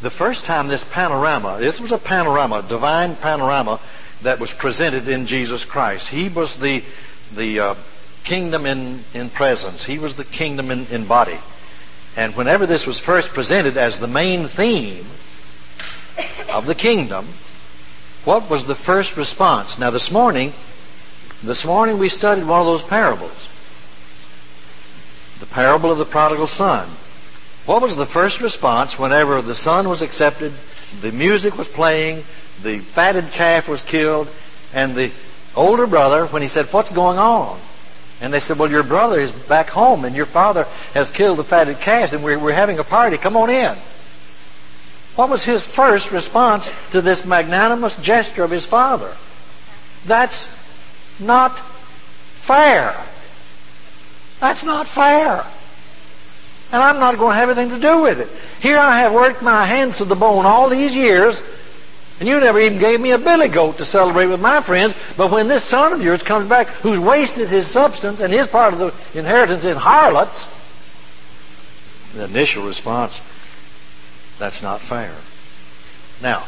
the first time this panorama, this was a panorama, divine panorama that was presented in Jesus Christ. He was the, the uh, kingdom in, in presence. He was the kingdom in, in body. And whenever this was first presented as the main theme of the kingdom, what was the first response? Now this morning, this morning we studied one of those parables. The parable of the prodigal son. What was the first response whenever the son was accepted, the music was playing, the fatted calf was killed, and the older brother, when he said, What's going on? And they said, Well, your brother is back home, and your father has killed the fatted calves, and we're, we're having a party. Come on in. What was his first response to this magnanimous gesture of his father? That's not fair. That's not fair. And I'm not going to have anything to do with it. Here I have worked my hands to the bone all these years, and you never even gave me a billy goat to celebrate with my friends. But when this son of yours comes back, who's wasted his substance and his part of the inheritance in harlots, the initial response, that's not fair. Now,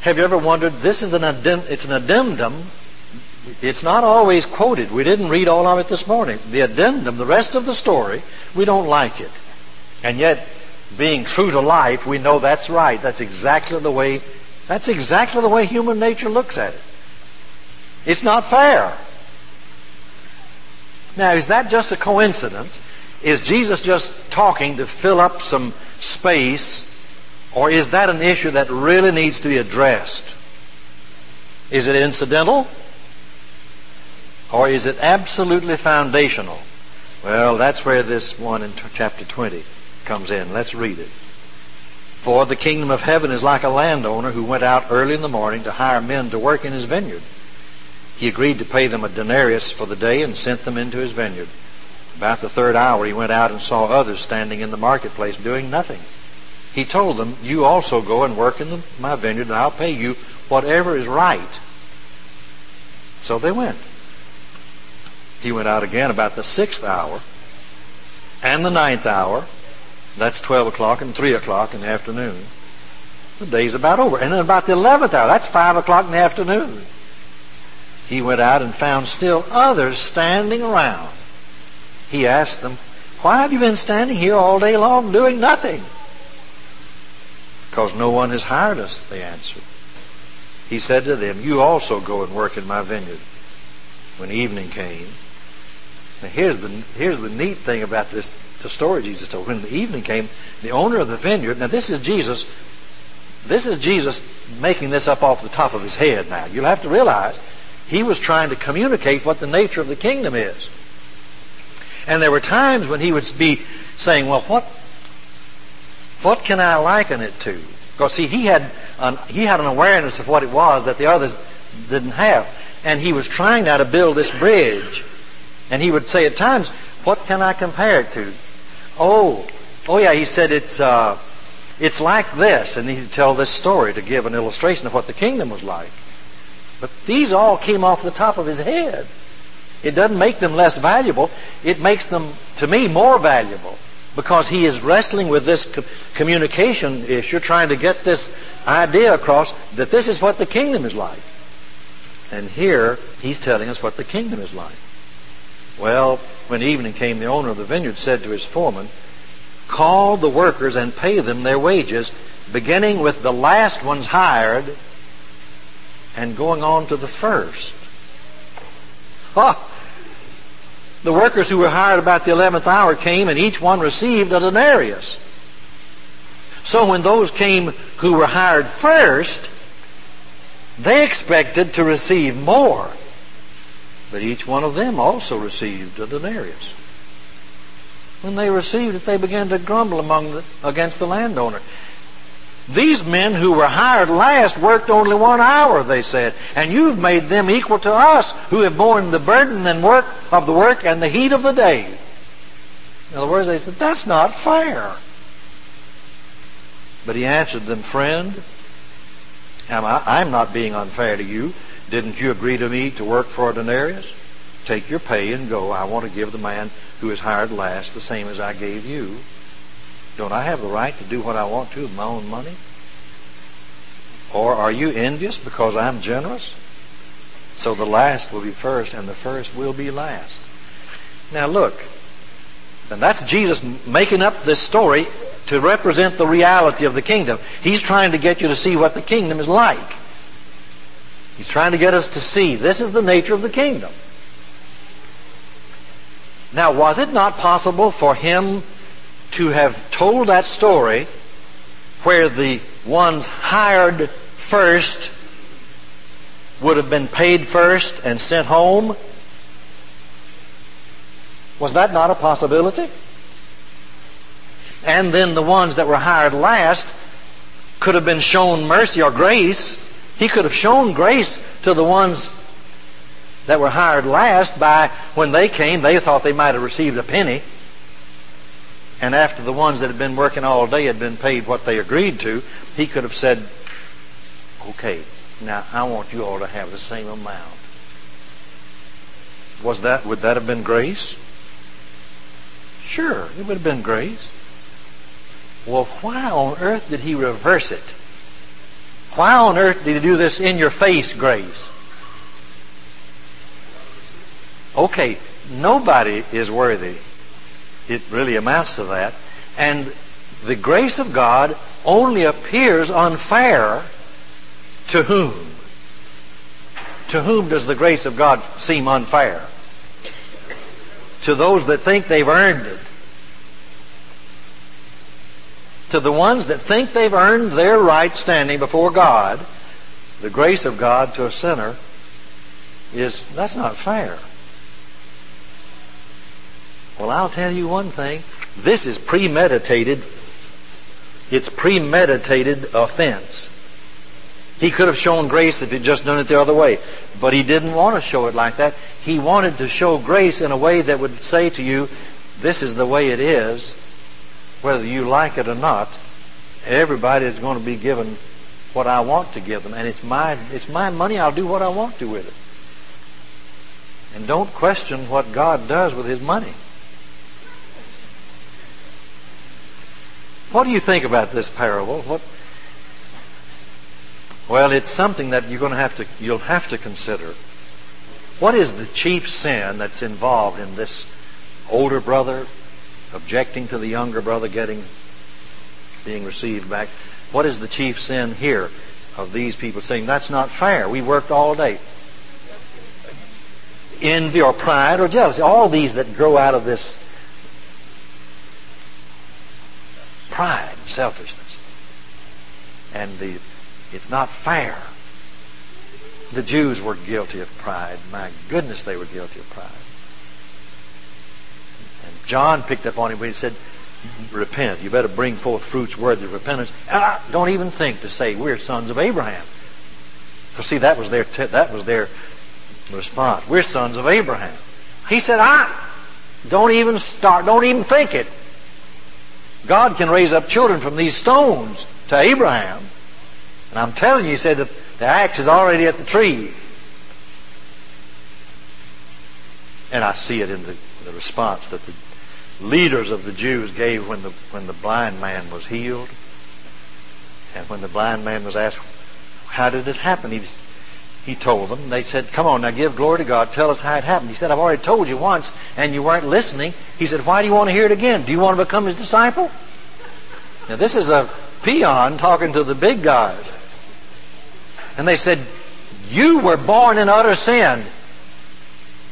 have you ever wondered? This is an addend- it's an addendum it's not always quoted. We didn't read all of it this morning. The addendum, the rest of the story, we don't like it. And yet, being true to life, we know that's right. That's exactly the way that's exactly the way human nature looks at it. It's not fair. Now, is that just a coincidence? Is Jesus just talking to fill up some space? Or is that an issue that really needs to be addressed? Is it incidental? Or is it absolutely foundational? Well, that's where this one in chapter 20 comes in. Let's read it. For the kingdom of heaven is like a landowner who went out early in the morning to hire men to work in his vineyard. He agreed to pay them a denarius for the day and sent them into his vineyard. About the third hour, he went out and saw others standing in the marketplace doing nothing. He told them, You also go and work in the, my vineyard, and I'll pay you whatever is right. So they went. He went out again about the sixth hour and the ninth hour. That's 12 o'clock and 3 o'clock in the afternoon. The day's about over. And then about the 11th hour, that's 5 o'clock in the afternoon. He went out and found still others standing around. He asked them, Why have you been standing here all day long doing nothing? Because no one has hired us, they answered. He said to them, You also go and work in my vineyard. When evening came, now here's the here's the neat thing about this the story Jesus told. When the evening came, the owner of the vineyard. Now this is Jesus. This is Jesus making this up off the top of his head. Now you'll have to realize he was trying to communicate what the nature of the kingdom is. And there were times when he would be saying, "Well, what what can I liken it to?" Because see, he had an, he had an awareness of what it was that the others didn't have, and he was trying now to build this bridge and he would say at times, what can I compare it to? Oh, oh yeah, he said it's, uh, it's like this. And he'd tell this story to give an illustration of what the kingdom was like. But these all came off the top of his head. It doesn't make them less valuable. It makes them, to me, more valuable because he is wrestling with this co- communication issue, trying to get this idea across that this is what the kingdom is like. And here, he's telling us what the kingdom is like. Well, when evening came, the owner of the vineyard said to his foreman, Call the workers and pay them their wages, beginning with the last ones hired and going on to the first. Oh, the workers who were hired about the eleventh hour came, and each one received a denarius. So when those came who were hired first, they expected to receive more. But each one of them also received a denarius. When they received it, they began to grumble among the, against the landowner. These men who were hired last worked only one hour, they said, and you've made them equal to us who have borne the burden and work of the work and the heat of the day. In other words, they said, that's not fair. But he answered them, friend, I'm not being unfair to you. Didn't you agree to me to work for a denarius? Take your pay and go. I want to give the man who is hired last the same as I gave you. Don't I have the right to do what I want to with my own money? Or are you envious because I'm generous? So the last will be first and the first will be last. Now look, and that's Jesus making up this story to represent the reality of the kingdom. He's trying to get you to see what the kingdom is like. He's trying to get us to see this is the nature of the kingdom. Now, was it not possible for him to have told that story where the ones hired first would have been paid first and sent home? Was that not a possibility? And then the ones that were hired last could have been shown mercy or grace. He could have shown grace to the ones that were hired last by when they came, they thought they might have received a penny. And after the ones that had been working all day had been paid what they agreed to, he could have said, Okay, now I want you all to have the same amount. Was that would that have been grace? Sure, it would have been grace. Well, why on earth did he reverse it? Why on earth did he do this in your face grace? Okay, nobody is worthy. It really amounts to that. And the grace of God only appears unfair to whom? To whom does the grace of God seem unfair? To those that think they've earned it. To the ones that think they've earned their right standing before God, the grace of God to a sinner is, that's not fair. Well, I'll tell you one thing. This is premeditated. It's premeditated offense. He could have shown grace if he'd just done it the other way. But he didn't want to show it like that. He wanted to show grace in a way that would say to you, this is the way it is, whether you like it or not. Everybody is going to be given what I want to give them. And it's my, it's my money. I'll do what I want to with it. And don't question what God does with His money. What do you think about this parable? What, well, it's something that you're going to have to, you'll have to consider. What is the chief sin that's involved in this older brother objecting to the younger brother getting, being received back? What is the chief sin here of these people saying, that's not fair. We worked all day. Envy or pride or jealousy. All these that grow out of this pride, selfishness. And the it's not fair. The Jews were guilty of pride. My goodness, they were guilty of pride. John picked up on him when he said, Repent. You better bring forth fruits worthy of repentance. Don't even think to say we're sons of Abraham. Because see, that was their te- that was their response. We're sons of Abraham. He said, "Ah, don't even start. Don't even think it. God can raise up children from these stones to Abraham." And I'm telling you, he said that the axe is already at the tree. And I see it in the, the response that the leaders of the Jews gave when the, when the blind man was healed. And when the blind man was asked, how did it happen? He, he told them. They said, come on, now give glory to God. Tell us how it happened. He said, I've already told you once and you weren't listening. He said, why do you want to hear it again? Do you want to become his disciple? Now this is a peon talking to the big guys. And they said, You were born in utter sin.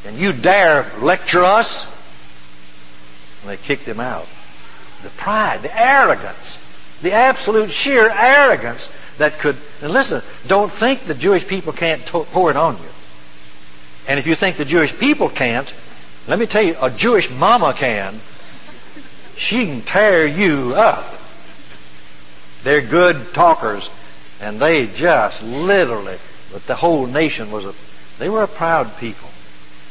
And you dare lecture us? And they kicked him out. The pride, the arrogance, the absolute sheer arrogance that could. And listen, don't think the Jewish people can't pour it on you. And if you think the Jewish people can't, let me tell you, a Jewish mama can. She can tear you up. They're good talkers. And they just literally, but the whole nation was a, they were a proud people.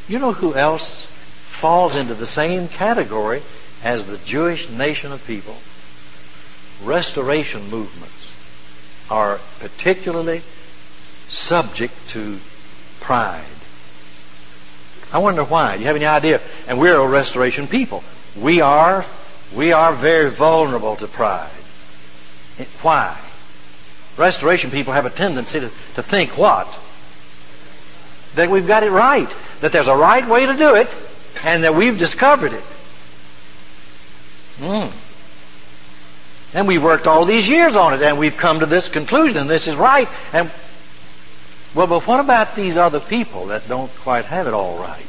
You know who else falls into the same category as the Jewish nation of people? Restoration movements are particularly subject to pride. I wonder why. Do you have any idea? And we're a restoration people. We are We are very vulnerable to pride. Why? Restoration people have a tendency to, to think what? That we've got it right. That there's a right way to do it, and that we've discovered it. Mm. And we've worked all these years on it, and we've come to this conclusion, and this is right. And well, but what about these other people that don't quite have it all right?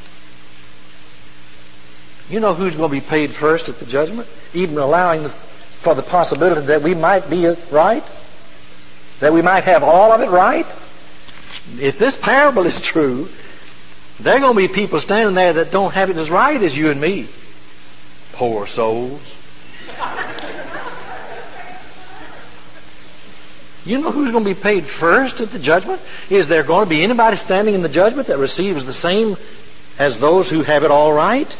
You know who's going to be paid first at the judgment? Even allowing the, for the possibility that we might be right? That we might have all of it right? If this parable is true, there are going to be people standing there that don't have it as right as you and me. Poor souls. You know who's going to be paid first at the judgment? Is there going to be anybody standing in the judgment that receives the same as those who have it all right?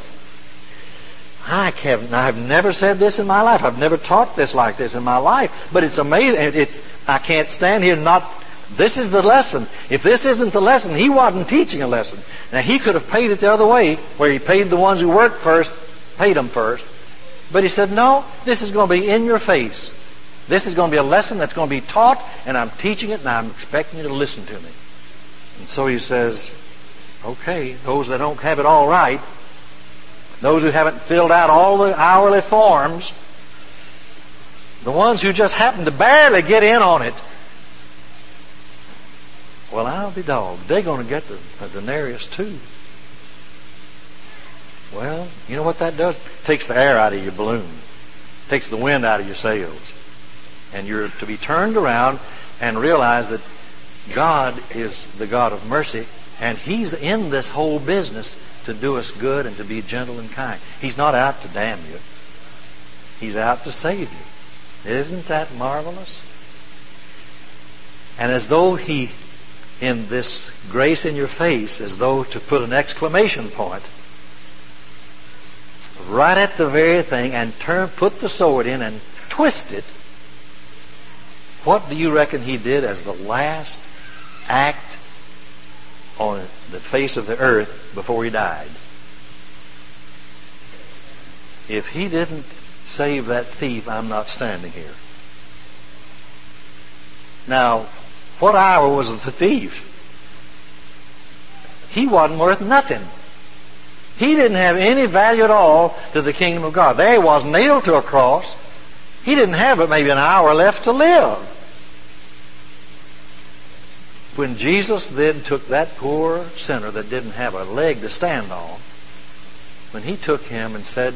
I have, I've never said this in my life. I've never taught this like this in my life. But it's amazing. It's, I can't stand here not. This is the lesson. If this isn't the lesson, he wasn't teaching a lesson. Now he could have paid it the other way, where he paid the ones who worked first, paid them first. But he said, no, this is going to be in your face. This is going to be a lesson that's going to be taught, and I'm teaching it, and I'm expecting you to listen to me. And so he says, okay, those that don't have it all right, those who haven't filled out all the hourly forms, the ones who just happen to barely get in on it, well, I'll be dogged. They're going to get the, the denarius too. Well, you know what that does? It takes the air out of your balloon. It takes the wind out of your sails. And you're to be turned around and realize that God is the God of mercy, and He's in this whole business to do us good and to be gentle and kind. He's not out to damn you. He's out to save you. Isn't that marvelous? And as though He, in this grace in your face, as though to put an exclamation point, right at the very thing, and turn, put the sword in and twist it what do you reckon he did as the last act on the face of the earth before he died? If he didn't save that thief, I'm not standing here. Now, what hour was the thief? He wasn't worth nothing. He didn't have any value at all to the kingdom of God. There he was nailed to a cross. He didn't have but maybe an hour left to live. When Jesus then took that poor sinner that didn't have a leg to stand on, when he took him and said,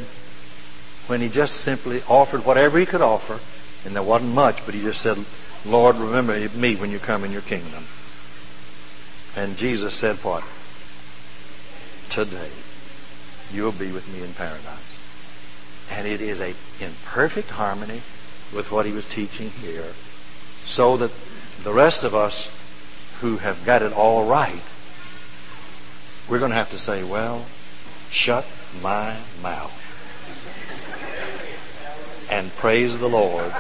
when he just simply offered whatever he could offer, and there wasn't much, but he just said, Lord, remember me when you come in your kingdom. And Jesus said what? Today, you'll be with me in paradise. And it is a, in perfect harmony with what he was teaching here, so that the rest of us who have got it all right, we're going to have to say, well, shut my mouth and praise the Lord